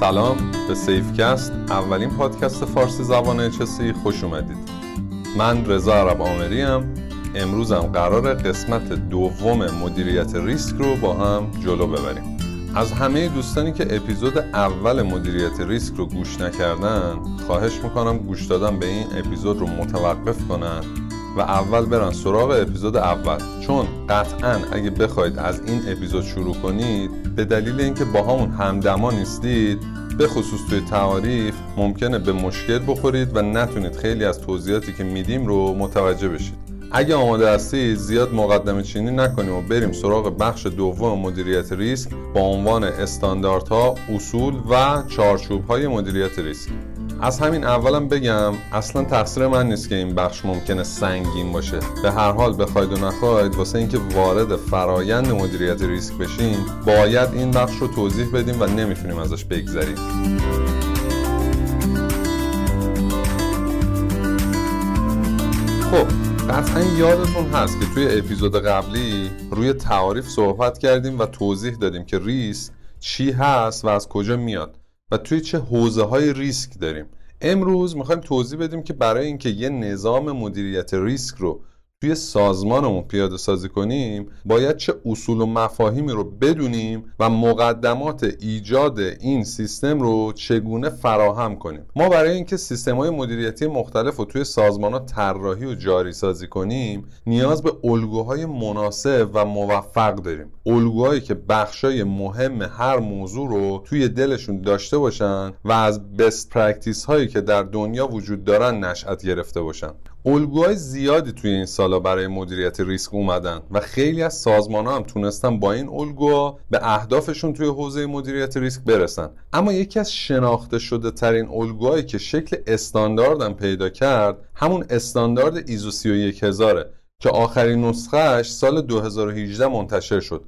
سلام به سیفکست اولین پادکست فارسی زبان HSE خوش اومدید. من رضا عرب آمری ام. امروزم قرار قسمت دوم مدیریت ریسک رو با هم جلو ببریم. از همه دوستانی که اپیزود اول مدیریت ریسک رو گوش نکردن خواهش می‌کنم گوش دادن به این اپیزود رو متوقف کنن. و اول برن سراغ اپیزود اول. چون قطعا اگه بخواید از این اپیزود شروع کنید به دلیل اینکه با همون همقدما نیستید به خصوص توی تعاریف ممکنه به مشکل بخورید و نتونید خیلی از توضیحاتی که میدیم رو متوجه بشید. اگه آماده هستید زیاد مقدمه چینی نکنیم و بریم سراغ بخش دوم مدیریت ریسک با عنوان استانداردها، اصول و چارچوب‌های مدیریت ریسک. از همین اولم بگم اصلا تقصیر من نیست که این بخش ممکنه سنگین باشه. به هر حال بخواید و نخواید واسه اینکه وارد فرایند مدیریت ریسک بشیم باید این بخش رو توضیح بدیم و نمی‌تونیم ازش بگذریم. خب قطعا یادتون هست که توی اپیزود قبلی روی تعاریف صحبت کردیم و توضیح دادیم که ریسک چی هست و از کجا میاد. و توی چه حوزه های ریسک داریم. امروز می‌خوایم توضیح بدیم که برای اینکه یه نظام مدیریت ریسک رو توی سازمانمون پیاده سازی کنیم باید چه اصول و مفاهیمی رو بدونیم و مقدمات ایجاد این سیستم رو چگونه فراهم کنیم. ما برای اینکه سیستم های مدیریتی مختلف رو توی سازمان ها طراحی و جاری سازی کنیم نیاز به الگوهای مناسب و موفق داریم. الگوهایی که بخشای مهم هر موضوع رو توی دلشون داشته باشن و از best practice هایی که در دنیا وجود دارن نشأت گرفته باشن. الگوهای زیادی توی این سالا برای مدیریت ریسک اومدن و خیلی از سازمان ها هم تونستن با این الگوها به اهدافشون توی حوزه مدیریت ریسک برسن. اما یکی از شناخته شده ترین الگوهایی که شکل استانداردم پیدا کرد همون استاندارد ایزو 31000 که آخرین نسخهش سال 2018 منتشر شد.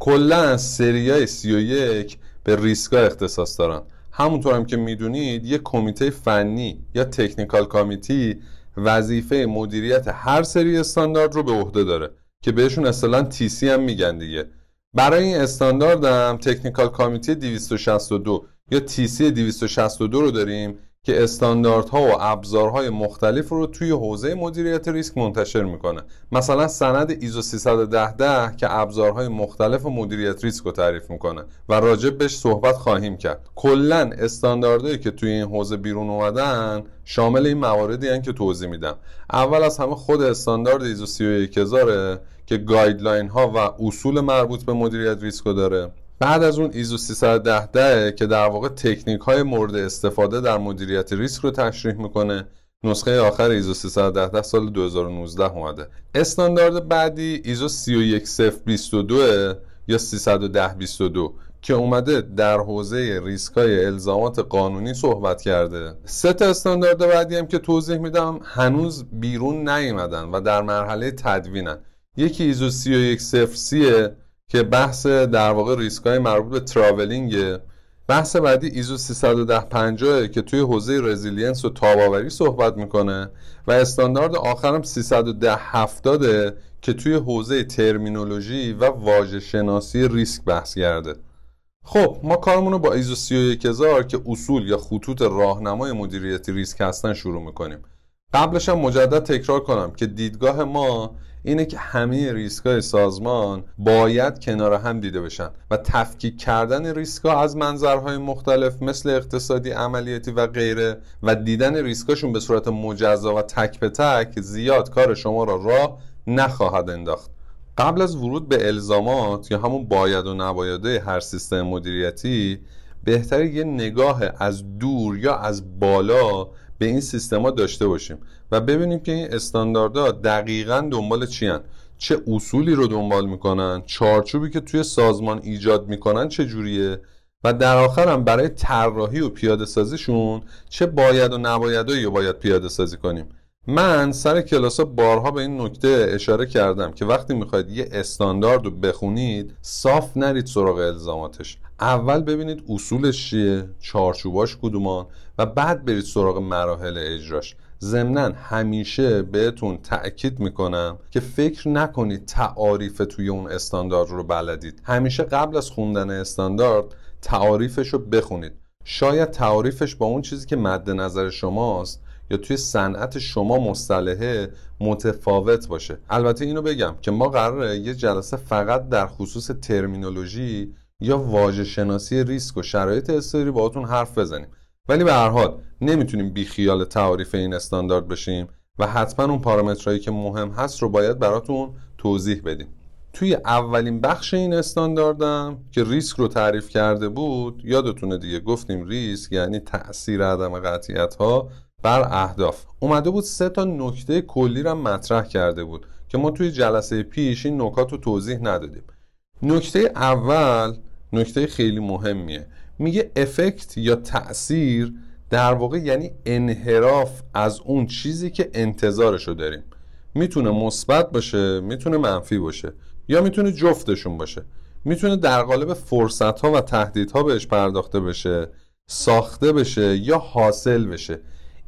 کلا سریای 31 به ریسک اختصاص دارن. همونطور هم که می‌دونید یک کمیته فنی یا technical committee وظیفه مدیریت هر سری استاندارد رو به عهده داره که بهشون اصطلاحا TC هم میگن دیگه. برای این استاندارد هم technical committee 262 یا TC 262 رو داریم که استانداردها و ابزارهای مختلف رو توی حوزه مدیریت ریسک منتشر می‌کنه. مثلا سند ایزو 310 که ابزارهای مختلف مدیریت ریسک رو تعریف می‌کنه و راجب بهش صحبت خواهیم کرد. کلا استانداردهایی که توی این حوزه بیرون اومدن شامل این مواردی هن که توضیح میدم. اول از همه خود استاندارد ایزو 31000 که guideline ها و اصول مربوط به مدیریت ریسک داره. بعد از اون ایزو 310 که در واقع تکنیک های مورد استفاده در مدیریت ریسک رو تشریح می‌کنه نسخه آخر ایزو 310 سال 2019 اومده. استاندارد بعدی ایزو 31022 یا 31022 که اومده در حوزه ریسک های الزامات قانونی صحبت کرده. سه تا استاندارد بعدی هم که توضیح میدم هنوز بیرون نیومدن و در مرحله تدوینن. یکی ایزو 3103 که بحث در واقع ریسک های مربوط به traveling. بحث بعدی ایزو 31050 که توی حوزه resilience و تاب‌آوری صحبت می‌کنه و استاندارد آخرم 31070 که توی حوزه terminology و واژه شناسی ریسک بحث کرده. خب ما کارمون رو با ایزو 31000 که اصول یا خطوط راهنمای مدیریتی ریسک هستن شروع می‌کنیم. قبلش هم مجدد تکرار کنم که دیدگاه ما اینه که همه ریسک های سازمان باید کنار هم دیده بشن و تفکیک کردن ریسک ها از منظرهای مختلف مثل اقتصادی عملیاتی و غیره و دیدن ریسکاشون به صورت مجزا و تک به تک زیاد کار شما را راه نخواهد انداخت. قبل از ورود به الزامات یا همون باید و نبایده هر سیستم مدیریتی بهتر یه نگاه از دور یا از بالا به این سیستما داشته باشیم و ببینیم که این استانداردها دقیقا دنبال چی هن. چه اصولی رو دنبال می‌کنن چارچوبی که توی سازمان ایجاد می‌کنن چه جوریه و در آخر هم برای طراحی و پیاده سازیشون چه باید و نبایدهایی باید پیاده سازی کنیم من سر کلاس بارها به این نکته اشاره کردم که وقتی می‌خواید یه استاندارد رو بخونید صاف نرید سراغ الزاماتش اول ببینید اصولش چیه چارچوباش کدومان و بعد برید سراغ مراحل اجراش. ضمنا همیشه بهتون تاکید می‌کنم که فکر نکنید تعاریف توی اون استاندارد رو بلدید. همیشه قبل از خوندن استاندارد تعاریفش رو بخونید. شاید تعریفش با اون چیزی که مد نظر شماست یا توی صنعت شما مصطلحه متفاوت باشه. البته اینو بگم که ما قراره یه جلسه فقط در خصوص ترمینولوژی یا واژه شناسی ریسک و شرایط استوری باهاتون حرف بزنیم. ولی به هر حال نمی‌تونیم بیخیال تعریف این استاندارد بشیم و حتما اون پارامترهایی که مهم هست رو باید براتون توضیح بدیم. توی اولین بخش این استانداردم که ریسک رو تعریف کرده بود یادتونه دیگه گفتیم ریسک یعنی تاثیر عدم قطعیت ها بر اهداف. اومده بود سه تا نکته کلی رو مطرح کرده بود که ما توی جلسه پیش این نکات رو توضیح ندادیم. نکته اول نکته خیلی مهمیه. میگه افکت یا تاثیر در واقع یعنی انحراف از اون چیزی که انتظارشو داریم. می‌تونه مثبت باشه می‌تونه منفی باشه یا می‌تونه جفتشون باشه. می‌تونه در قالب فرصت ها و تهدیدها بهش پرداخته بشه ساخته بشه یا حاصل بشه.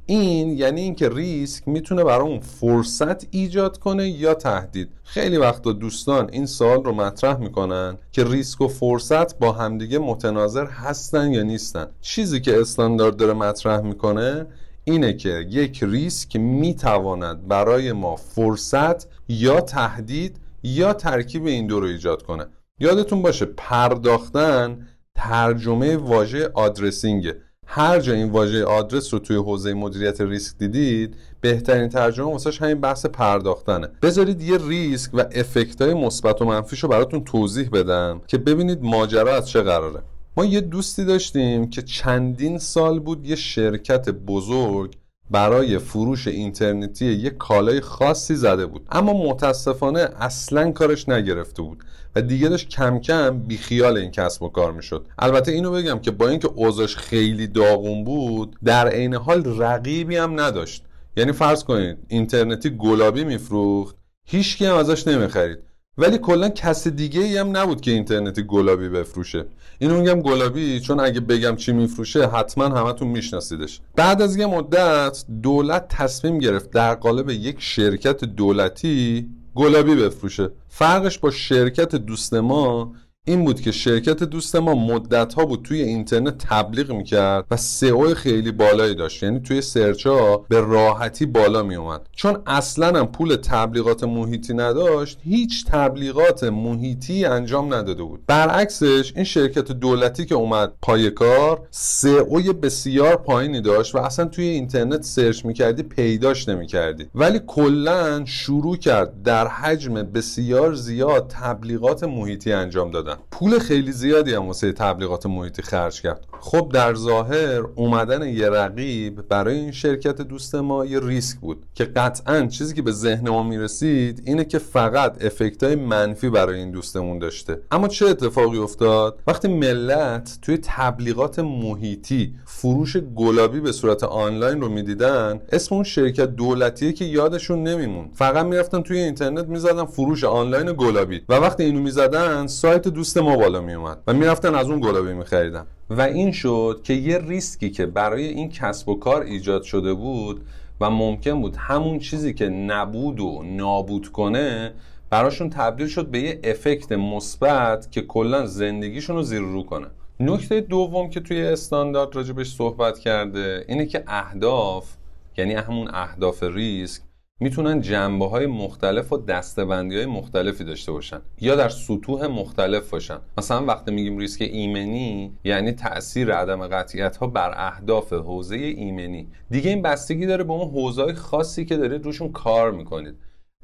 این یعنی اینکه ریسک می‌تونه برای اون فرصت ایجاد کنه یا تهدید. خیلی وقتا دوستان این سوال رو مطرح می‌کنن که ریسک و فرصت با همدیگه متناظر هستن یا نیستن. چیزی که استاندارد داره مطرح می‌کنه اینه که یک ریسک می‌تواند برای ما فرصت یا تهدید یا ترکیب این دو رو ایجاد کنه. یادتون باشه پرداختن ترجمه واژه آدرسینگه. هر جا این واژه آدرس رو توی حوزه مدیریت ریسک دیدید بهترین ترجمه واسش همین بحث پرداختنه. بذارید یه ریسک و افکت های مثبت و منفیش رو براتون توضیح بدم که ببینید ماجرا از چه قراره. ما یه دوستی داشتیم که چندین سال بود یه شرکت بزرگ برای فروش اینترنتی یک کالای خاصی زده بود. اما متاسفانه اصلا کارش نگرفته بود و دیگه داشت کم کم بیخیال این کسب و کار می‌شد. البته اینو بگم که با اینکه اوضاعش خیلی داغون بود در عین حال رقیبی هم نداشت. یعنی فرض کنید اینترنتی گلابی میفروخت هیچکی هم ازش نمی‌خرید. ولی کلا کس دیگه ای هم نبود که اینترنتی گلابی بفروشه. اینو میگم گلابی چون اگه بگم چی میفروشه حتما همتون میشناسیدش. بعد از یه مدت دولت تصمیم گرفت در قالب یک شرکت دولتی گلابی بفروشه. فرقش با شرکت دوست ما این بود که شرکت دوست ما مدت ها بود توی اینترنت تبلیغ می‌کرد و سئو خیلی بالایی داشت. یعنی توی سرچ ها به راحتی بالا می اومد چون اصلا هم پول تبلیغات محیطی نداشت هیچ تبلیغات محیطی انجام نداده بود. برعکسش این شرکت دولتی که اومد پای کار سئو بسیار پایینی داشت و اصلا توی اینترنت سرچ می‌کردی پیداش نمی‌کردی. ولی کلا شروع کرد در حجم بسیار زیاد تبلیغات محیطی انجام دادن. پول خیلی زیادی هم واسه تبلیغات محیطی خرج کرد. خب در ظاهر اومدن یه رقیب برای این شرکت دوست ما یه ریسک بود که قطعا چیزی که به ذهن ما می‌رسید اینه که فقط افکت های منفی برای این دوستمون داشته. اما چه اتفاقی افتاد؟ وقتی ملت توی تبلیغات محیطی فروش گلابی به صورت آنلاین رو می‌دیدن اسم اون شرکت دولتیه که یادشون نمیمون فقط می‌رفتن توی اینترنت می‌زدن فروش آنلاین گلابی و وقتی اینو می‌زدن سایت دوست ما بالا میومد و می‌رفتن از اون گلابی میخریدن. و این شد که یه ریسکی که برای این کسب و کار ایجاد شده بود و ممکن بود همون چیزی که نبود و نابود کنه براشون تبدیل شد به یه افکت مثبت که کلا زندگیشون رو زیر رو کنه. نکته دوم که توی استاندارد راجبش صحبت کرده اینه که اهداف یعنی همون اهداف ریسک می‌تونن جنبه های مختلف و دستبندی های مختلفی داشته باشن یا در سطوح مختلف باشن. مثلا وقتی میگیم ریسک ایمنی یعنی تاثیر عدم قطعیت ها بر اهداف حوزه ایمنی. دیگه این بستگی داره به اون حوزه خاصی که دارید روشون کار می‌کنید.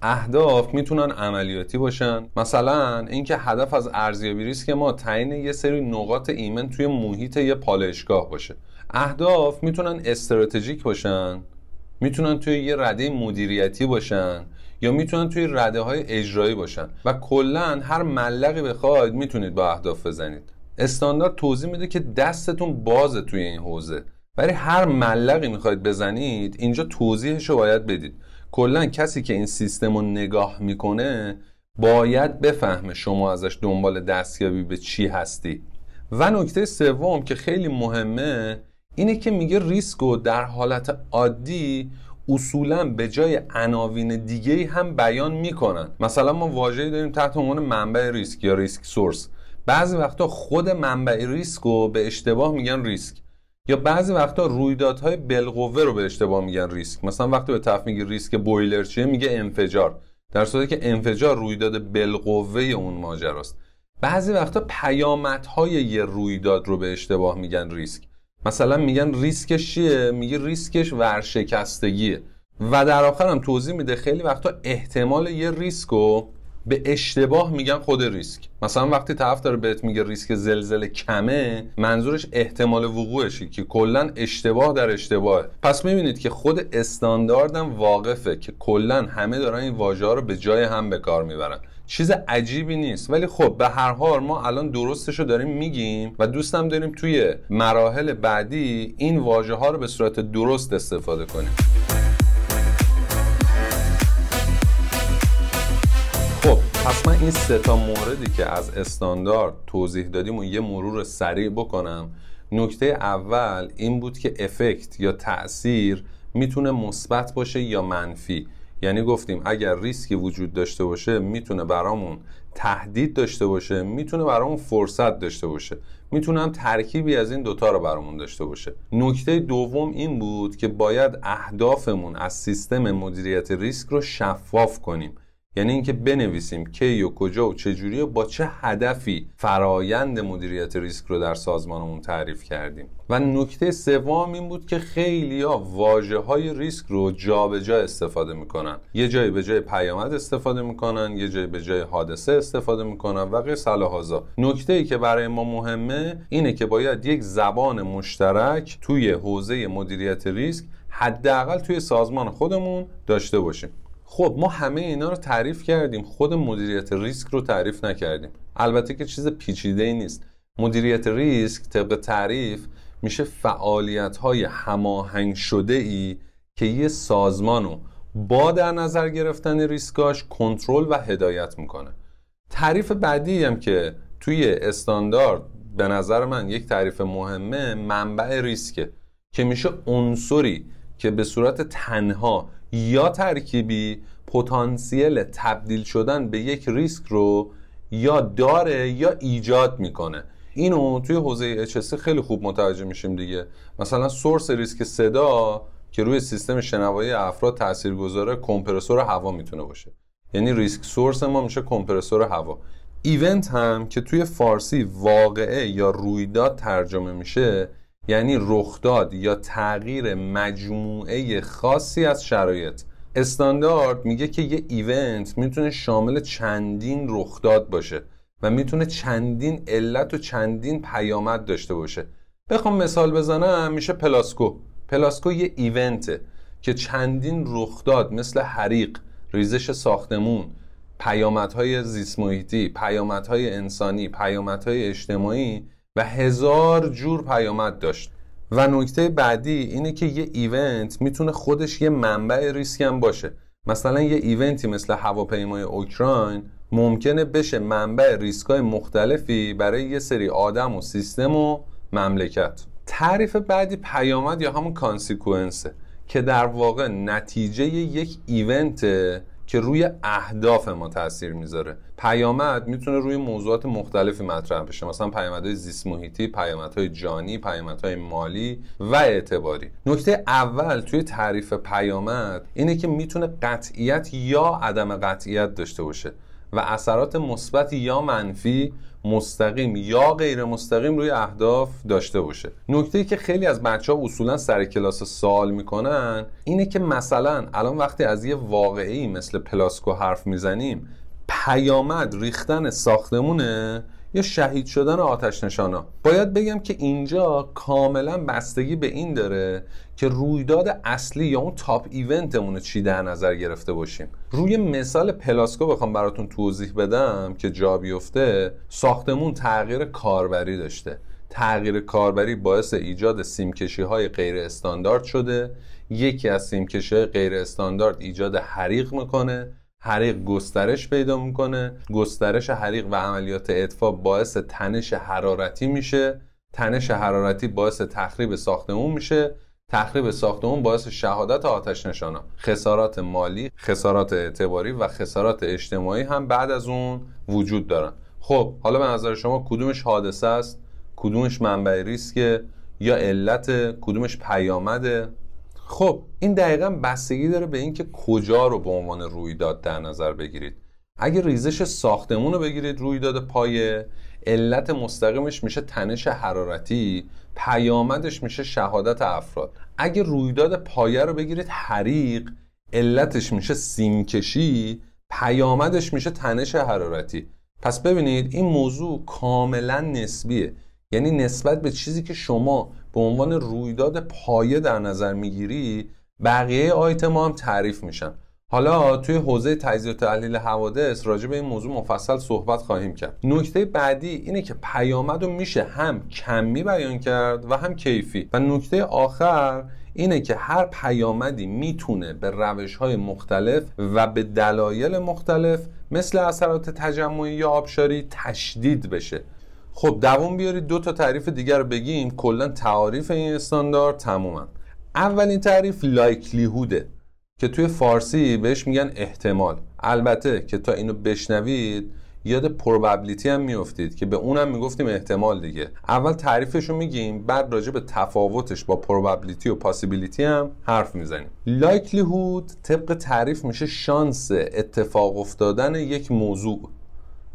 اهداف می‌تونن عملیاتی باشن. مثلا اینکه هدف از ارزیابی ریسک ما تعیین یه سری نقاط ایمن توی محیط یه پالایشگاه باشه. اهداف می‌تونن استراتژیک باشن. می‌تونن توی یه رده مدیریتی باشن یا می‌تونن توی رده های اجرایی باشن. و کلا هر ملقی بخواید می‌تونید با اهداف بزنید. استاندارد توضیح میده که دستتون بازه توی این حوزه. ولی هر ملقی می‌خواید بزنید اینجا توضیحش رو باید بدید. کلا کسی که این سیستم رو نگاه می‌کنه باید بفهمه شما ازش دنبال دستیابی به چی هستی. و نکته سوم که خیلی مهمه اینه که میگه ریسک در حالت عادی اصولا به جای عناوین دیگه هم بیان می‌کنن. مثلا ما واژه‌ای داریم تحت عنوان منبع ریسک یا ریسک سورس. بعضی وقتا خود منبع ریسک رو به اشتباه میگن ریسک. یا بعضی وقتا رویدادهای بالقوه رو به اشتباه میگن ریسک. مثلا وقتی به طرف میگه ریسک بویلر چیه میگه انفجار. در صورتی که انفجار رویداد بالقوه اون ماجراست. بعضی وقتا پیامدهای یه رویداد رو به اشتباه میگن ریسک. مثلا میگن ریسکش چیه؟ میگه ریسکش ورشکستگیه و در آخر هم توضیح میده خیلی وقتا احتمال یه ریسک رو به اشتباه میگن خود ریسک. مثلا وقتی طرف داره بهت میگه ریسک زلزله کمه منظورش احتمال وقوعشه که کلا اشتباه در اشتباهه. پس می‌بینید که خود استانداردم واقفه که کلا همه دارن این واژه رو به جای هم به کار می‌برن. چیز عجیبی نیست. ولی خب به هر حال ما الان درستش رو داریم میگیم و دوستم داریم توی مراحل بعدی این واژه ها رو به صورت درست استفاده کنیم. خب پس من این سه تا موردی که از استاندارد توضیح دادیم و یه مرور سریع بکنم. نکته اول این بود که افکت یا تاثیر می‌تونه مثبت باشه یا منفی. یعنی گفتیم اگر ریسکی وجود داشته باشه می‌تونه برامون تهدید داشته باشه می‌تونه برامون فرصت داشته باشه. می‌تونه هم ترکیبی از این دوتا رو برامون داشته باشه. نکته دوم این بود که باید اهدافمون از سیستم مدیریت ریسک رو شفاف کنیم. یعنی اینکه بنویسیم کی و کجا و چجوری و با چه هدفی فرایند مدیریت ریسک رو در سازمانمون تعریف کردیم. و نکته سوم این بود که خیلی ها واژه های ریسک رو جابجا استفاده می‌کنن. یه جایی به جای پیامد استفاده می‌کنن یه جایی به جای حادثه استفاده می‌کنن و غیره لهذا نکته ای که برای ما مهمه اینه که باید یک زبان مشترک توی حوزه مدیریت ریسک حداقل توی سازمان خودمون داشته باشیم. خب ما همه اینا رو تعریف کردیم. خود مدیریت ریسک رو تعریف نکردیم. البته که چیز پیچیده نیست. مدیریت ریسک طبق تعریف میشه فعالیت های هماهنگ شده ای که یه سازمانو با در نظر گرفتن ریسکاش کنترل و هدایت می‌کنه. تعریف بعدی هم که توی استاندارد به نظر من یک تعریف مهمه منبع ریسکه که میشه عنصری که به صورت تنها یا ترکیبی پتانسیل تبدیل شدن به یک ریسک رو یا داره یا ایجاد می‌کنه. اینو توی حوزه HSC خیلی خوب متوجه میشیم دیگه. مثلا سورس ریسک صدا که روی سیستم شنوایی افراد تأثیر گذاره کمپرسور هوا می‌تونه باشه. یعنی risk source ما میشه کمپرسور هوا. event هم که توی فارسی واقعه یا رویداد ترجمه میشه یعنی رخداد یا تغییر مجموعه خاصی از شرایط. استاندارد میگه که یه event می‌تونه شامل چندین رخداد باشه و می‌تونه چندین علت و چندین پیامد داشته باشه. بخوام مثال بزنم میشه پلاسکو. پلاسکو یه event ه که چندین رخداد مثل حریق ریزش ساختمون پیامدهای زیست محیطی پیامدهای انسانی پیامدهای اجتماعی و هزار جور پیامد داشت. و نکته بعدی اینه که یه ایونت می‌تونه خودش یه منبع ریسک هم باشه. مثلا یه ایونتی مثل هواپیمای اوکراین ممکنه بشه منبع ریسک های مختلفی برای یه سری آدم و سیستم و مملکت. تعریف بعدی پیامد یا همون کانسیکوئنسه که در واقع نتیجه یک ایونت که روی اهداف ما تاثیر می‌ذاره. پیامد می‌تونه روی موضوعات مختلفی مطرح بشه. مثلا پیامدهای زیست محیطی پیامدهای جانی پیامدهای مالی و اعتباری. نکته اول توی تعریف پیامد اینه که می‌تونه قطعیت یا عدم قطعیت داشته باشه. و اثرات مثبت یا منفی مستقیم یا غیر مستقیم روی اهداف داشته باشه. نکته ای که خیلی از بچه ها اصولا سر کلاس سوال می‌کنن اینه که مثلا الان وقتی از یه واقعه مثل پلاسکو حرف می‌زنیم پیامد ریختن ساختمونه؟ یا شهید شدن آتش نشانا. باید بگم که اینجا کاملا بستگی به این داره که رویداد اصلی یا اون top event مون چی در نظر گرفته باشیم. روی مثال پلاسکو بخوام براتون توضیح بدم که جا بیفته ساختمون تغییر کاربری داشته. تغییر کاربری باعث ایجاد سیمکشی های غیر استاندارد شده. یکی از سیمکشی غیر استاندارد ایجاد حریق می‌کنه. حریق گسترش پیدا می‌کنه. گسترش حریق و عملیات اطفاء باعث تنش حرارتی میشه. تنش حرارتی باعث تخریب ساختمون میشه. تخریب ساختمون باعث شهادت آتش نشانا. خسارات مالی خسارات اعتباری و خسارات اجتماعی هم بعد از اون وجود دارن. خب حالا به نظر شما کدومش حادثه است؟ کدومش منبع ریسکه؟ یا علت؟ کدومش پیامده؟ خب این دقیقا بستگی داره به اینکه کجا رو به عنوان رویداد در نظر بگیرید. اگه ریزش ساختمون رو بگیرید رویداد پایه علت مستقیمش میشه تنش حرارتی پیامدش میشه شهادت افراد. اگه رویداد پایه رو بگیرید حریق علتش میشه سیمکشی پیامدش میشه تنش حرارتی. پس ببینید این موضوع کاملا نسبیه. یعنی نسبت به چیزی که شما به عنوان رویداد پایه در نظر می‌گیری بقیه آیتم هم تعریف میشن. حالا توی حوزه تجزیه و تحلیل حوادث راجع به این موضوع مفصل صحبت خواهیم کرد. نکته بعدی اینه که پیامد رو میشه هم کمی بیان کرد و هم کیفی. و نکته آخر اینه که هر پیامدی می‌تونه به روش های مختلف و به دلایل مختلف مثل اثرات تجمعی یا آبشاری تشدید بشه. خب دوام بیارید دو تا تعریف دیگر رو بگیم. کلا تعاریف این استاندارد تمومن. اولین تعریف لایکلیهوده که توی فارسی بهش میگن احتمال. البته که تا اینو بشنوید یاد پروبابلیتی هم میافتید که به اونم می‌گفتیم احتمال دیگه. اول تعریفش رو میگیم بعد راجع به تفاوتش با پروبابلیتی و پاسیبیلیتی هم حرف می‌زنیم. لایکلیهود طبق تعریف میشه شانس اتفاق افتادن یک موضوع.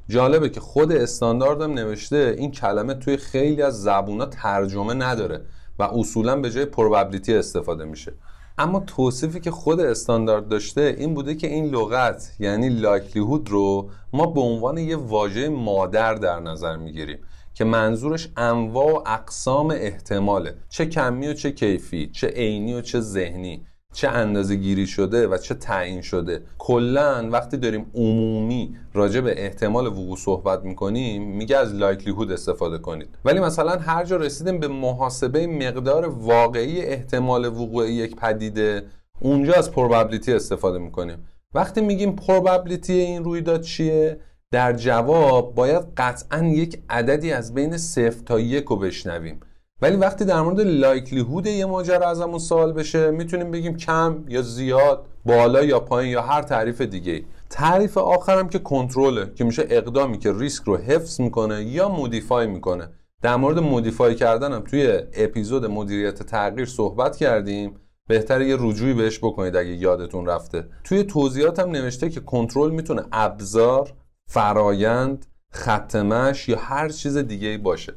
جالبه که خود استانداردم نوشته این کلمه توی خیلی از زبونا ترجمه نداره و اصولا به جای پروبابلیتی استفاده میشه. اما توصیفی که خود استاندارد داشته این بوده که این لغت یعنی لایکلیهود رو ما به عنوان یه واژه مادر در نظر می‌گیریم که منظورش انواع و اقسام احتماله. چه کمی و چه کیفی چه عینی و چه ذهنی. چه اندازه گیری شده و چه تعیین شده. کلا وقتی داریم عمومی راجع به احتمال وقوع صحبت می‌کنیم میگه از لایکلیهود استفاده کنید. ولی مثلا هر جا رسیدیم به محاسبه مقدار واقعی احتمال وقوع یک پدیده اونجا از پروبابلیتی استفاده می‌کنیم. وقتی میگیم پروبابلیتی این رویداد چیه؟ در جواب باید قطعا یک عددی از بین صفر تا یک رو بشنویم. ولی وقتی در مورد لایکلیهود یه ماجرا ازمون سوال بشه می‌تونیم بگیم کم یا زیاد بالا یا پایین یا هر تعریف دیگه تعریف آخرم که کنترله که میشه اقدامی که ریسک رو حفظ می‌کنه یا مودیفای می‌کنه. در مورد مودیفای کردنم توی اپیزود مدیریت تغییر صحبت کردیم. بهتر یه رجوعی بهش بکنید اگه یادتون رفته. توی توضیحاتم نوشته که کنترل می‌تونه ابزار فرایند ختمش یا هر چیز دیگه باشه.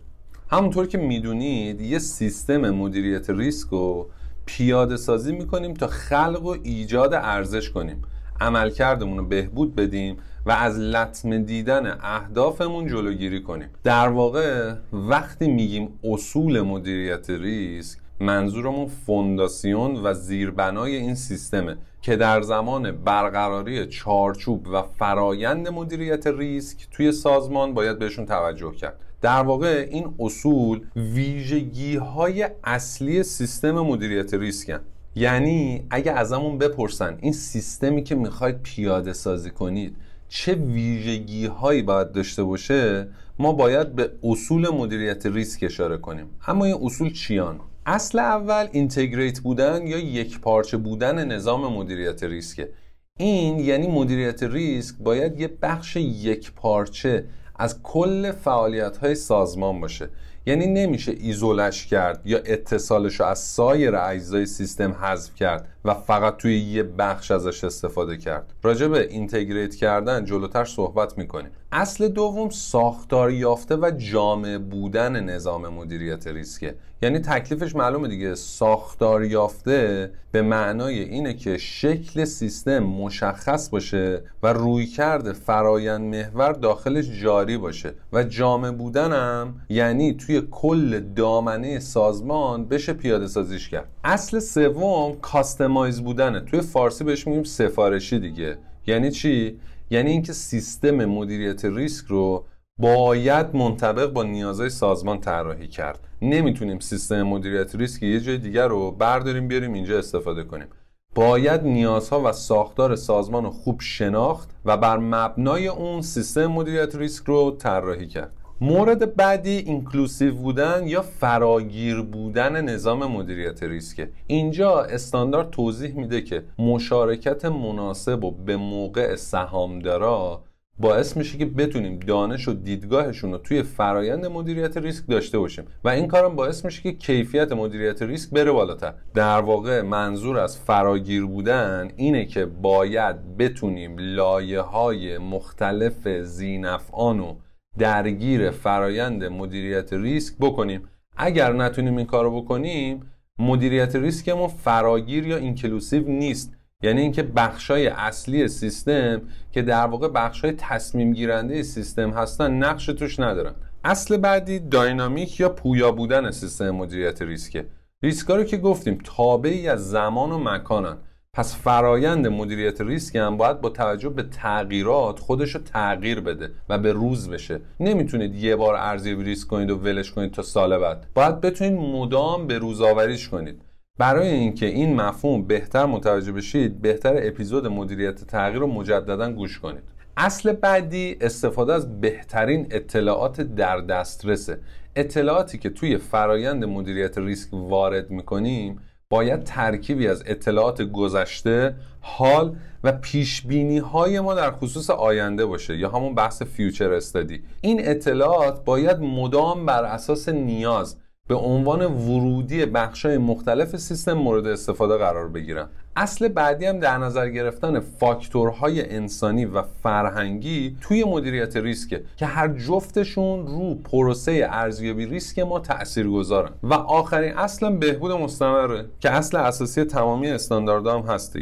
همونطور که می‌دونید یه سیستم مدیریت ریسک رو پیاده سازی می‌کنیم تا خلق و ایجاد ارزش کنیم. عملکردمون رو بهبود بدیم و از لطمه دیدن اهدافمون جلوگیری کنیم. در واقع وقتی میگیم اصول مدیریت ریسک منظورمون فونداسیون و زیربنای این سیستمه که در زمان برقراری چارچوب و فرایند مدیریت ریسک توی سازمان باید بهشون توجه کرد. در واقع این اصول ویژگی های اصلی سیستم مدیریت ریسکن. یعنی اگه ازمون بپرسن این سیستمی که می‌خواید پیاده سازی کنید چه ویژگی هایی باید داشته باشه ما باید به اصول مدیریت ریسک اشاره کنیم. اما این اصول چیان؟ اصل اول integrate بودن یا یک پارچه بودن نظام مدیریت ریسکه. این یعنی مدیریت ریسک باید یه بخش یک پارچه از کل فعالیت های سازمان باشه. یعنی نمیشه ایزوله‌ش کرد یا اتصالش رو از سایر اجزای سیستم حذف کرد و فقط توی یه بخش ازش استفاده کرد. راجع به integrate کردن جلوتر صحبت می‌کنیم. اصل دوم ساختار یافته و جامع بودن نظام مدیریت ریسکه. یعنی تکلیفش معلومه دیگه. ساختار یافته به معنای اینه که شکل سیستم مشخص باشه و روی کرده فرایند محور داخلش جاری باشه. و جامع بودنم یعنی توی کل دامنه سازمان بشه پیاده سازیش کرد. اصل سوم کاستمایز بودنه. توی فارسی بهش میگیم سفارشی دیگه. یعنی چی؟ یعنی اینکه سیستم مدیریت ریسک رو باید منطبق با نیازهای سازمان طراحی کرد. نمی‌تونیم سیستم مدیریت ریسک یه جای دیگر رو برداریم بیاریم اینجا استفاده کنیم. باید نیازها و ساختار سازمان رو خوب شناخت و بر مبنای اون سیستم مدیریت ریسک رو طراحی کرد. مورد بعدی inclusive بودن یا فراگیر بودن نظام مدیریت ریسکه. اینجا استاندارد توضیح میده که مشارکت مناسب و به موقع سهامدارا باعث میشه که بتونیم دانش و دیدگاهشون رو توی فرایند مدیریت ریسک داشته باشیم. و این کارم باعث میشه که کیفیت مدیریت ریسک بره بالاتر. در واقع منظور از فراگیر بودن اینه که باید بتونیم لایه های مختلف ذینفعان و درگیر فرایند مدیریت ریسک بکنیم. اگر نتونیم این کارو بکنیم مدیریت ریسکمون فراگیر یا inclusive نیست. یعنی اینکه بخشای اصلی سیستم که در واقع بخشای تصمیم گیرنده سیستم هستن نقش توش ندارن. اصل بعدی داینامیک یا پویا بودن سیستم مدیریت ریسکه. ریسکا رو که گفتیم تابعی از زمان و مکانن. پس فرایند مدیریت ریسک هم باید با توجه به تغییرات خودش رو تغییر بده و به روز بشه. نمی‌تونید یه بار ارزیابی ریسک کنید و ولش کنید تا سال بعد. باید بتونید مدام به روزآوریش کنید. برای اینکه این مفهوم بهتر متوجه بشید بهتر اپیزود مدیریت تغییر رو مجددا گوش کنید. اصل بعدی استفاده از بهترین اطلاعات در دسترسه. اطلاعاتی که توی فرایند مدیریت ریسک وارد می‌کنیم باید ترکیبی از اطلاعات گذشته، حال و پیش بینی های ما در خصوص آینده باشه یا همون بحث فیوچر استادی این اطلاعات باید مدام بر اساس نیاز به عنوان ورودی بخشای مختلف سیستم مورد استفاده قرار بگیرن. اصل بعدی هم در نظر گرفتن فاکتورهای انسانی و فرهنگی توی مدیریت ریسکه که هر جفتشون رو پروسه ارزیابی ریسک ما تأثیر گذارن و آخرین اصلا بهبود مستمره که اصل اساسی تمامی استانداردها هم هست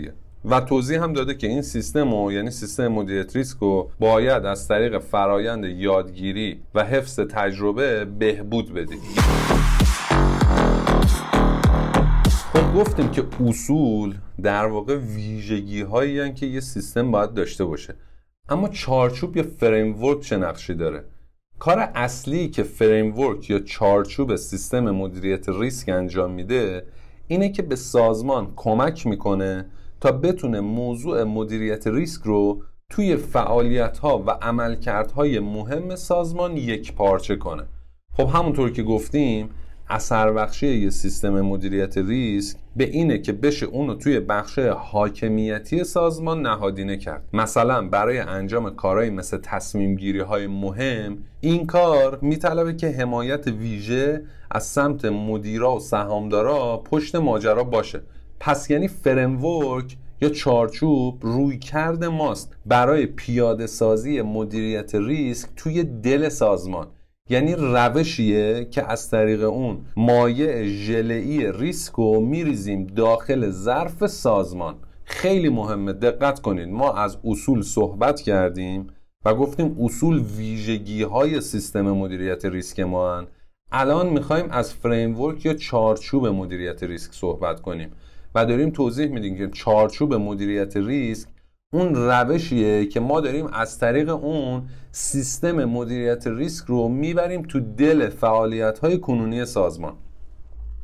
و توضیح هم داده که این سیستم و یعنی سیستم مدیریت ریسک رو باید از طریق فرایند یادگیری و حفظ تجربه بهبود بدید گفتیم که اصول در واقع ویژگی هایی که یه سیستم باید داشته باشه. اما چارچوب یا framework چه نقشی داره؟ کار اصلی که framework یا چارچوب سیستم مدیریت ریسک انجام میده اینه که به سازمان کمک می‌کنه تا بتونه موضوع مدیریت ریسک رو توی فعالیت ها و عملکردهای مهم سازمان یک پارچه کنه. خب همونطور که گفتیم اثر بخشی یه سیستم مدیریت ریسک به اینه که بشه اونو توی بخش حاکمیتی سازمان نهادینه کرد. مثلا برای انجام کارهایی مثل تصمیم گیری های مهم این کار میطلبه که حمایت ویژه از سمت مدیرا و سهامدارا پشت ماجرا باشه. پس یعنی فرمورک یا چارچوب روی کرد ماست. برای پیاده سازی مدیریت ریسک توی دل سازمان. یعنی روشیه که از طریق اون مایع ژله‌ای ریسک رو میریزیم داخل ظرف سازمان. خیلی مهمه دقت کنید ما از اصول صحبت کردیم و گفتیم اصول ویژگی های سیستم مدیریت ریسک مائن. الان می‌خوایم از framework یا چارچوب مدیریت ریسک صحبت کنیم. و داریم توضیح میدیم که چارچوب مدیریت ریسک اون روشیه که ما داریم از طریق اون سیستم مدیریت ریسک رو می‌بریم تو دل فعالیت های کنونی سازمان.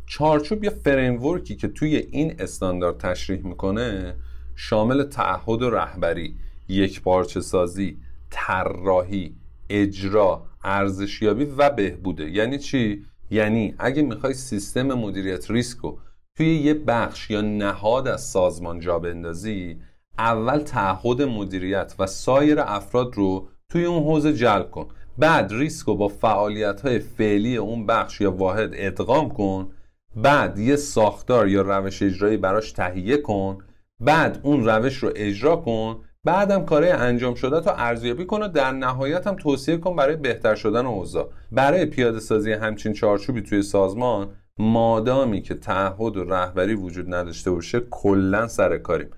چارچوب یا framework ی که توی این استاندارد تشریح می‌کنه شامل تعهد و رهبری یک پارچه سازی طراحی اجرا ارزشیابی و بهبوده. یعنی چی؟ یعنی اگه می‌خوای سیستم مدیریت ریسک رو توی یه بخش یا نهاد از سازمان جا بندازی اول تعهد مدیریت و سایر افراد رو توی اون حوزه جلب کن. بعد ریسک رو با فعالیت های فعلی اون بخش یا واحد ادغام کن. بعد یه ساختار یا روش اجرایی براش تهیه کن. بعد اون روش رو اجرا کن. بعدم کارهای انجام شده تا ارزیابی کن و در نهایت هم توصیه کن برای بهتر شدن اوضاع. برای پیاده سازی همچین چارچوبی توی سازمان مادامی که تعهد و رهبری وجود نداشته باشه کلا سر کاریم.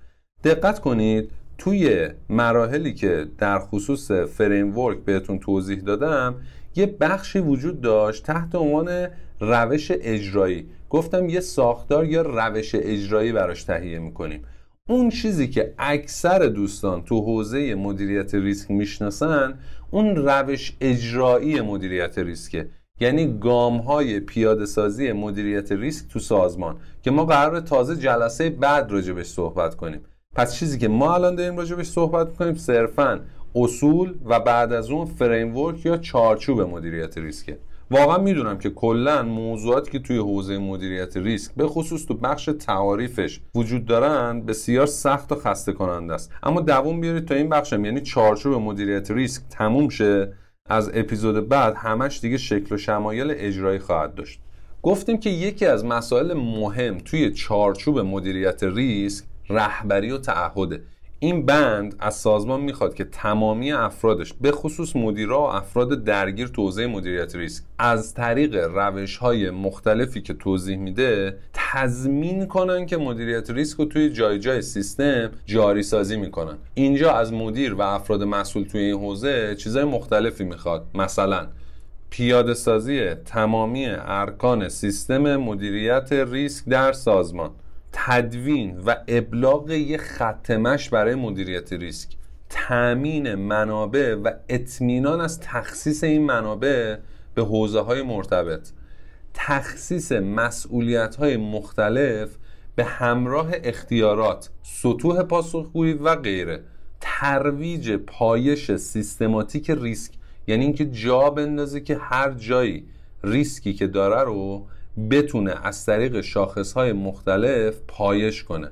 دقت کنید توی مراحلی که در خصوص framework بهتون توضیح دادم یه بخشی وجود داشت تحت عنوان روش اجرایی. گفتم یه ساختار یا روش اجرایی براش تهیه می‌کنیم. اون چیزی که اکثر دوستان تو حوزه مدیریت ریسک می‌شناسن اون روش اجرایی مدیریت ریسکه. یعنی گام های پیاده سازی مدیریت ریسک تو سازمان که ما قراره تازه جلسه بعد راجبش صحبت کنیم. پس چیزی که ما الان داریم راجبش صحبت کنیم صرفا اصول و بعد از اون framework یا چارچوب مدیریت ریسکه. واقعا می‌دونم که کلا موضوعاتی که توی حوزه مدیریت ریسک به خصوص تو بخش تعاریفش وجود دارن بسیار سخت و خسته کننده است. اما دووم بیارید تا این بخشم یعنی چارچوب مدیریت ریسک تموم شه از اپیزود بعد همش دیگه شکل و شمایل اجرایی خواهد داشت. گفتیم که یکی از مسائل مهم توی چارچوب مدیریت ریسک رهبری و تعهده این بند از سازمان می‌خواد که تمامی افرادش به خصوص مدیرا و افراد درگیر تو حوزه مدیریت ریسک از طریق روش های مختلفی که توضیح میده تضمین کنن که مدیریت ریسک رو توی جای جای سیستم جاری سازی می‌کنن. اینجا از مدیر و افراد مسئول توی این حوزه چیزای مختلفی می‌خواد. مثلا پیاده سازی تمامی ارکان سیستم مدیریت ریسک در سازمان. تدوین و ابلاغ یه ختمش برای مدیریت ریسک. تأمین منابع و اطمینان از تخصیص این منابع به حوزه های مرتبط. تخصیص مسئولیت های مختلف به همراه اختیارات سطوح پاسخگویی و غیره. ترویج پایش سیستماتیک ریسک یعنی اینکه جا بندازه که هر جایی ریسکی که داره رو بتونه از طریق شاخصهای مختلف پایش کنه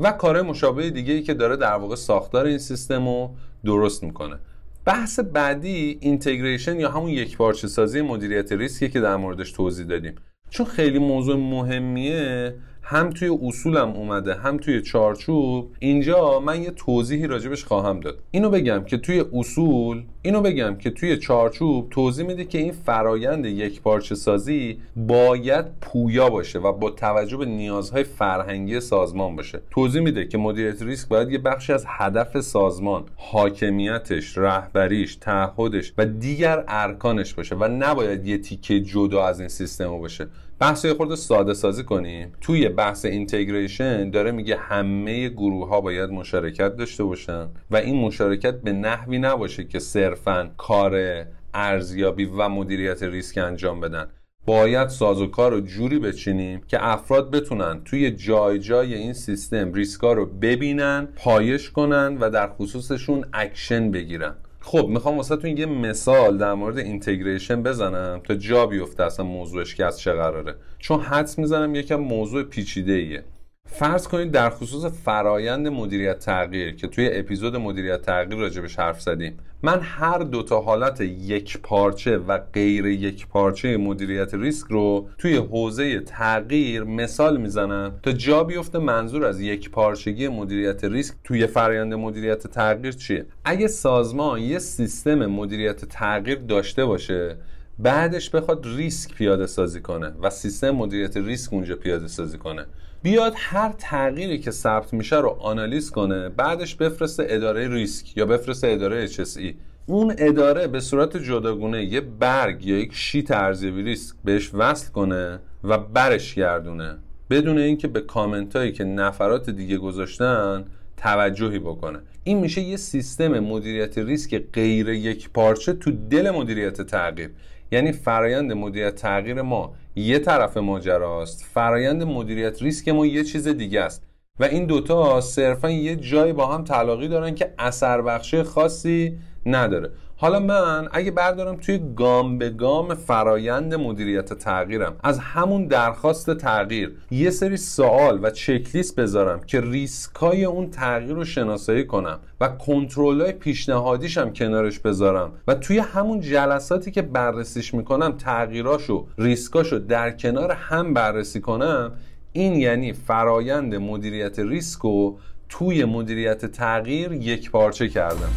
و کار مشابه دیگه ای که داره در واقع ساختار این سیستم رو درست می‌کنه. بحث بعدی integration یا همون یک پارچه سازی مدیریت ریسکی که در موردش توضیح دادیم. چون خیلی موضوع مهمیه هم توی اصولم اومده هم توی چارچوب. اینجا من یه توضیحی راجبش خواهم داد. اینو بگم که توی اصول اینو بگم که توی چارچوب توضیح میده که این فرایند یک پارچه سازی باید پویا باشه و با توجه به نیازهای فرهنگی سازمان باشه. توضیح میده که مدیریت ریسک باید یه بخشی از هدف سازمان حاکمیتش رهبریش تعهدش و دیگر ارکانش باشه و نباید یه تیکه جدا از این سیستم باشه. بحثو یه خورده ساده سازی کنیم. توی بحث integration داره میگه همه گروه ها باید مشارکت داشته باشن و این مشارکت به نحوی نباشه که صرفا کار ارزیابی و مدیریت ریسک انجام بدن. باید سازوکار رو جوری بچینیم که افراد بتونن توی جای جای این سیستم ریسکا رو ببینن پایش کنن و در خصوصشون اکشن بگیرن. خب می‌خوام واسهتون یه مثال در مورد integration بزنم تا جا بیفته اصلا موضوعش که از چه قراره. چون حدس می‌زنم یکم موضوع پیچیده ایه فرض کنید در خصوص فرایند مدیریت تغییر که توی اپیزود مدیریت تغییر راجبش حرف زدیم من هر دو تا حالت یک پارچه و غیر یک پارچه مدیریت ریسک رو توی حوزه تغییر مثال می‌زنم تا جا بیفته منظور از یک پارچگی مدیریت ریسک توی فرایند مدیریت تغییر چیه؟ اگه سازمان یه سیستم مدیریت تغییر داشته باشه بعدش بخواد ریسک پیاده سازی کنه و سیستم مدیریت ریسک اونجا پیاده سازی کنه. بیاد هر تغییری که ثبت میشه رو آنالیز کنه بعدش بفرسته اداره ریسک یا بفرسته اداره HSE اون اداره به صورت جداگونه یه برگ یا یک sheet ارزیابی ریسک بهش وصل کنه و برش گردونه. بدون اینکه به کامنت هایی که نفرات دیگه گذاشتن توجهی بکنه. این میشه یه سیستم مدیریت ریسک غیر یک پارچه تو دل مدیریت تغییر. یعنی فرایند مدیریت تغییر ما یه طرف ماجراست. فرایند مدیریت ریسک ما یه چیز دیگه است. و این دوتا صرفا یه جایی با هم تلاقی دارن که اثر بخشی خاصی نداره. حالا من اگه بردارم توی گام به گام فرایند مدیریت تغییرم از همون درخواست تغییر یه سری سوال و چکلیست بذارم که ریسکای اون تغییر رو شناسایی کنم و کنترل پیشنهادیشم کنارش بذارم و توی همون جلساتی که بررسیش می‌کنم تغییراشو ریسکاشو در کنار هم بررسی کنم این یعنی فرایند مدیریت ریسک رو توی مدیریت تغییر یک پارچه کردم.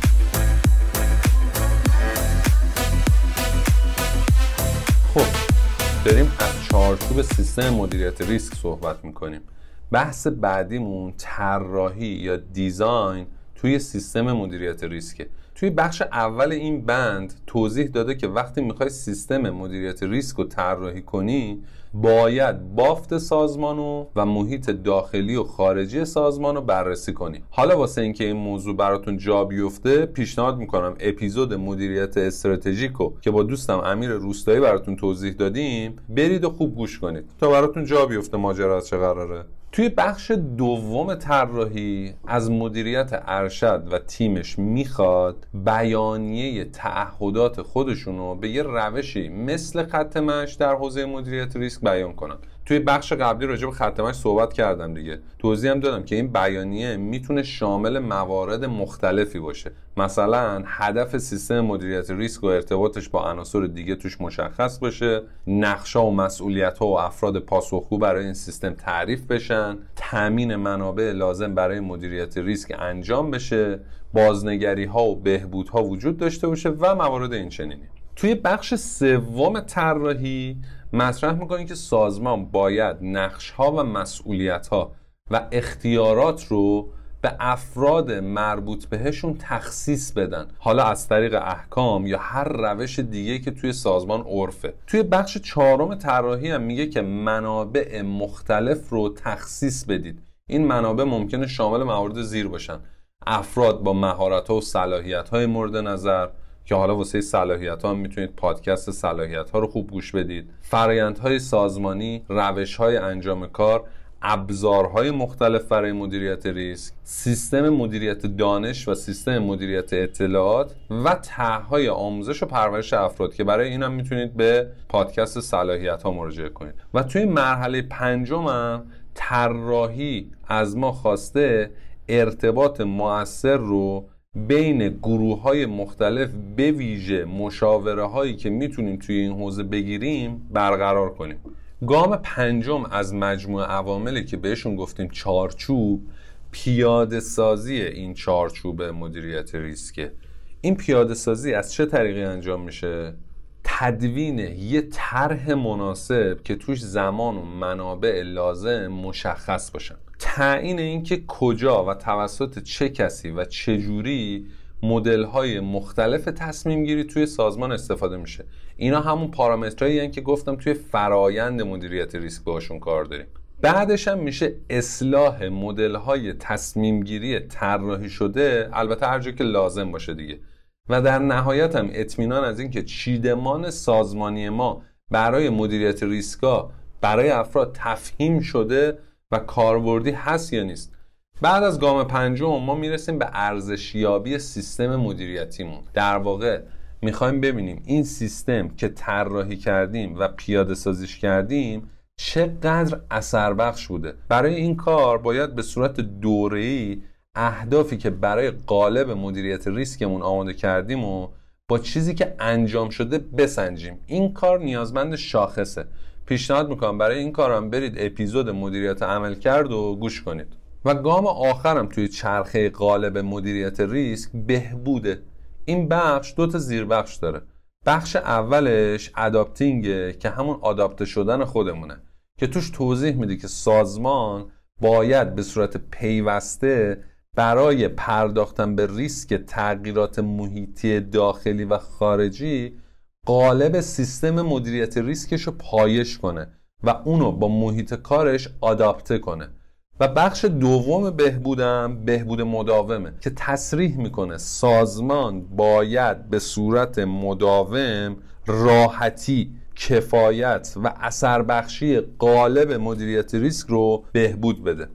داریم از چارچوب سیستم مدیریت ریسک صحبت می‌کنیم. بحث بعدیمون طراحی یا دیزاین توی سیستم مدیریت ریسکه. توی بخش اول این بند توضیح داده که وقتی می‌خوای سیستم مدیریت ریسک رو طراحی کنی باید بافت سازمانو و محیط داخلی و خارجی سازمان رو بررسی کنی حالا واسه اینکه این موضوع براتون جا بیفته پیشنهاد می‌کنم اپیزود مدیریت استراتژیکو که با دوستم امیر روستایی براتون توضیح دادیم برید و خوب گوش کنید. تا براتون جا بیفته ماجرا چه قراره؟ توی بخش دوم طراحی از مدیریت ارشد و تیمش می‌خواد بیانیه تعهدات خودشونو به یه روشی مثل خط مش در حوزه مدیریت ریسک بیان کنن. توی بخش قبلی راجع به ختمش صحبت کردم دیگه. توضیح هم دادم که این بیانیه می‌تونه شامل موارد مختلفی باشه. مثلا هدف سیستم مدیریت ریسک و ارتباطش با عناصر دیگه توش مشخص باشه. نقشا و مسئولیت ها و افراد پاسخگو برای این سیستم تعریف بشن. تامین منابع لازم برای مدیریت ریسک انجام بشه. بازنگری ها و بهبود ها وجود داشته باشه و موارد این چنینی توی بخش سوم طراحی مطرح می‌کنیم که سازمان باید نقش ها و مسئولیت ها و اختیارات رو به افراد مربوط بهشون تخصیص بدن. حالا از طریق احکام یا هر روش دیگه که توی سازمان عرفه. توی بخش چهارم طراحی هم میگه که منابع مختلف رو تخصیص بدید. این منابع ممکنه شامل موارد زیر باشن. افراد با مهارت ها و صلاحیت های مورد نظر که حالا واسه صلاحیت ها هم می‌تونید پادکست صلاحیت ها رو خوب گوش بدید. های سازمانی روش های انجام کار ابزارهای مختلف برای مدیریت ریسک سیستم مدیریت دانش و سیستم مدیریت اطلاعات و طرحهای آموزش و پرورش افراد که برای این هم می‌تونید به پادکست صلاحیت ها مراجعه کنید. و توی مرحله پنجم هم طراحی از ما خواسته ارتباط موثر رو بین گروه های مختلف به ویژه مشاوره هایی که می‌تونیم توی این حوزه بگیریم برقرار کنیم. گام پنجم از مجموع عواملی که بهشون گفتیم چارچوب پیاده سازی این چارچوب مدیریت ریسکه. این پیاده سازی از چه طریقی انجام میشه؟ تدوین یه طرح مناسب که توش زمان و منابع لازم مشخص باشن. تعیین اینکه کجا و توسط چه کسی و چه جوری مدل های مختلف تصمیم گیری توی سازمان استفاده میشه. اینا همون پارامترهایی که گفتم توی فرایند مدیریت ریسک باشون کار داریم. بعدش هم میشه اصلاح مدل های تصمیم گیری طراحی شده البته هر جا که لازم باشه دیگه. و در نهایت هم اطمینان از اینکه چیدمان سازمانی ما برای مدیریت ریسکا برای افراد تفهیم شده و کاربردی هست یا نیست. بعد از گام پنجم ما می‌رسیم به ارزشیابی سیستم مدیریتیمون. در واقع می‌خوایم ببینیم این سیستم که طراحی کردیم و پیاده سازیش کردیم چقدر اثر بخش بوده. برای این کار باید به صورت دوره‌ای اهدافی که برای قالب مدیریت ریسکمون آماده کردیم و با چیزی که انجام شده بسنجیم. این کار نیازمند شاخصه. پیشنهاد می‌کنم برای این کارم برید اپیزود مدیریت عمل کرد و گوش کنید. و گام آخرم توی چرخه قالب مدیریت ریسک بهبوده. این بخش دو تا زیربخش داره. بخش اولش اداپتینگه که همون آداپته شدن خودمونه. که توش توضیح میده که سازمان باید به صورت پیوسته برای پرداختن به ریسک تغییرات محیطی داخلی و خارجی قالب سیستم مدیریت ریسکش رو پایش کنه و اونو با محیط کارش آداپته کنه. و بخش دوم بهبودم بهبود مداومه که تصریح می‌کنه سازمان باید به صورت مداوم راحتی کفایت و اثر بخشی قالب مدیریت ریسک رو بهبود بده.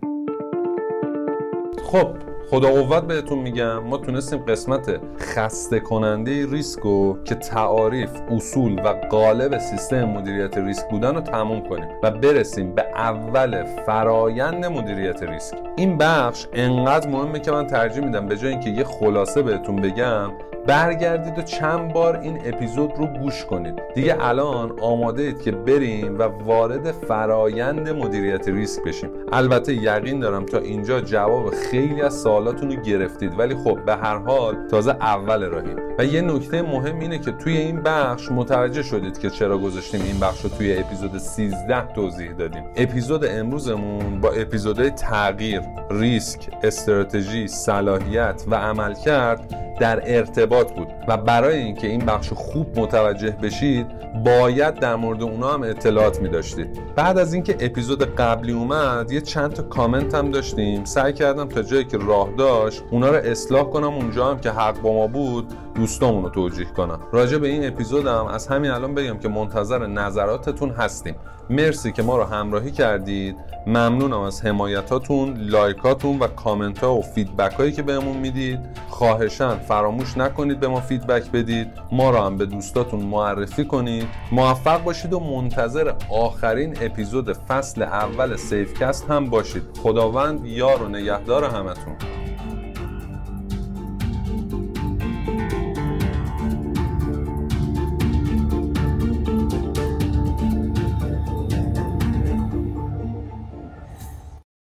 خب خدا قوت بهتون میگم ما تونستیم قسمت خسته کننده ریسکو که تعاریف اصول و قالب سیستم مدیریت ریسک بودن رو تموم کنیم و برسیم به اول فرایند مدیریت ریسک. این بخش انقدر مهمه که من ترجیح میدم به جای اینکه یه خلاصه بهتون بگم برگردید و چند بار این اپیزود رو گوش کنید. دیگه الان آماده اید که بریم و وارد فرایند مدیریت ریسک بشیم. البته یقین دارم تا اینجا جواب خیلی از سوالاتون رو گرفتید ولی خب به هر حال تازه اول راهیم. و یه نکته مهم اینه که توی این بخش متوجه شدید که چرا گذاشتیم این بخش رو توی اپیزود 13 توضیح دادیم. اپیزود امروزمون با اپیزودهای تغییر ریسک استراتژی صلاحیت و عملکرد در ارتباط بود و برای اینکه این بخش خوب متوجه بشید باید در مورد اونا هم اطلاعات می داشتید بعد از اینکه اپیزود قبلی اومد یه چند تا کامنت هم داشتیم. سعی کردم تا جایی که راه داشت اونا رو اصلاح کنم اونجا هم که حق با ما بود دوستامون رو توجیه کنم. راجع به این اپیزودم از همین الان بگم که منتظر نظراتتون هستیم. مرسی که ما رو همراهی کردید. ممنونم از حمایتاتون لایکاتون و کامنت ها و feedback هایی که بهمون می‌دید. خواهشن فراموش نکنید به ما feedback بدید. ما رو هم به دوستاتون معرفی کنید. موفق باشید و منتظر آخرین اپیزود فصل اول سیفکست هم باشید. خداوند یار و نگهدار همتون.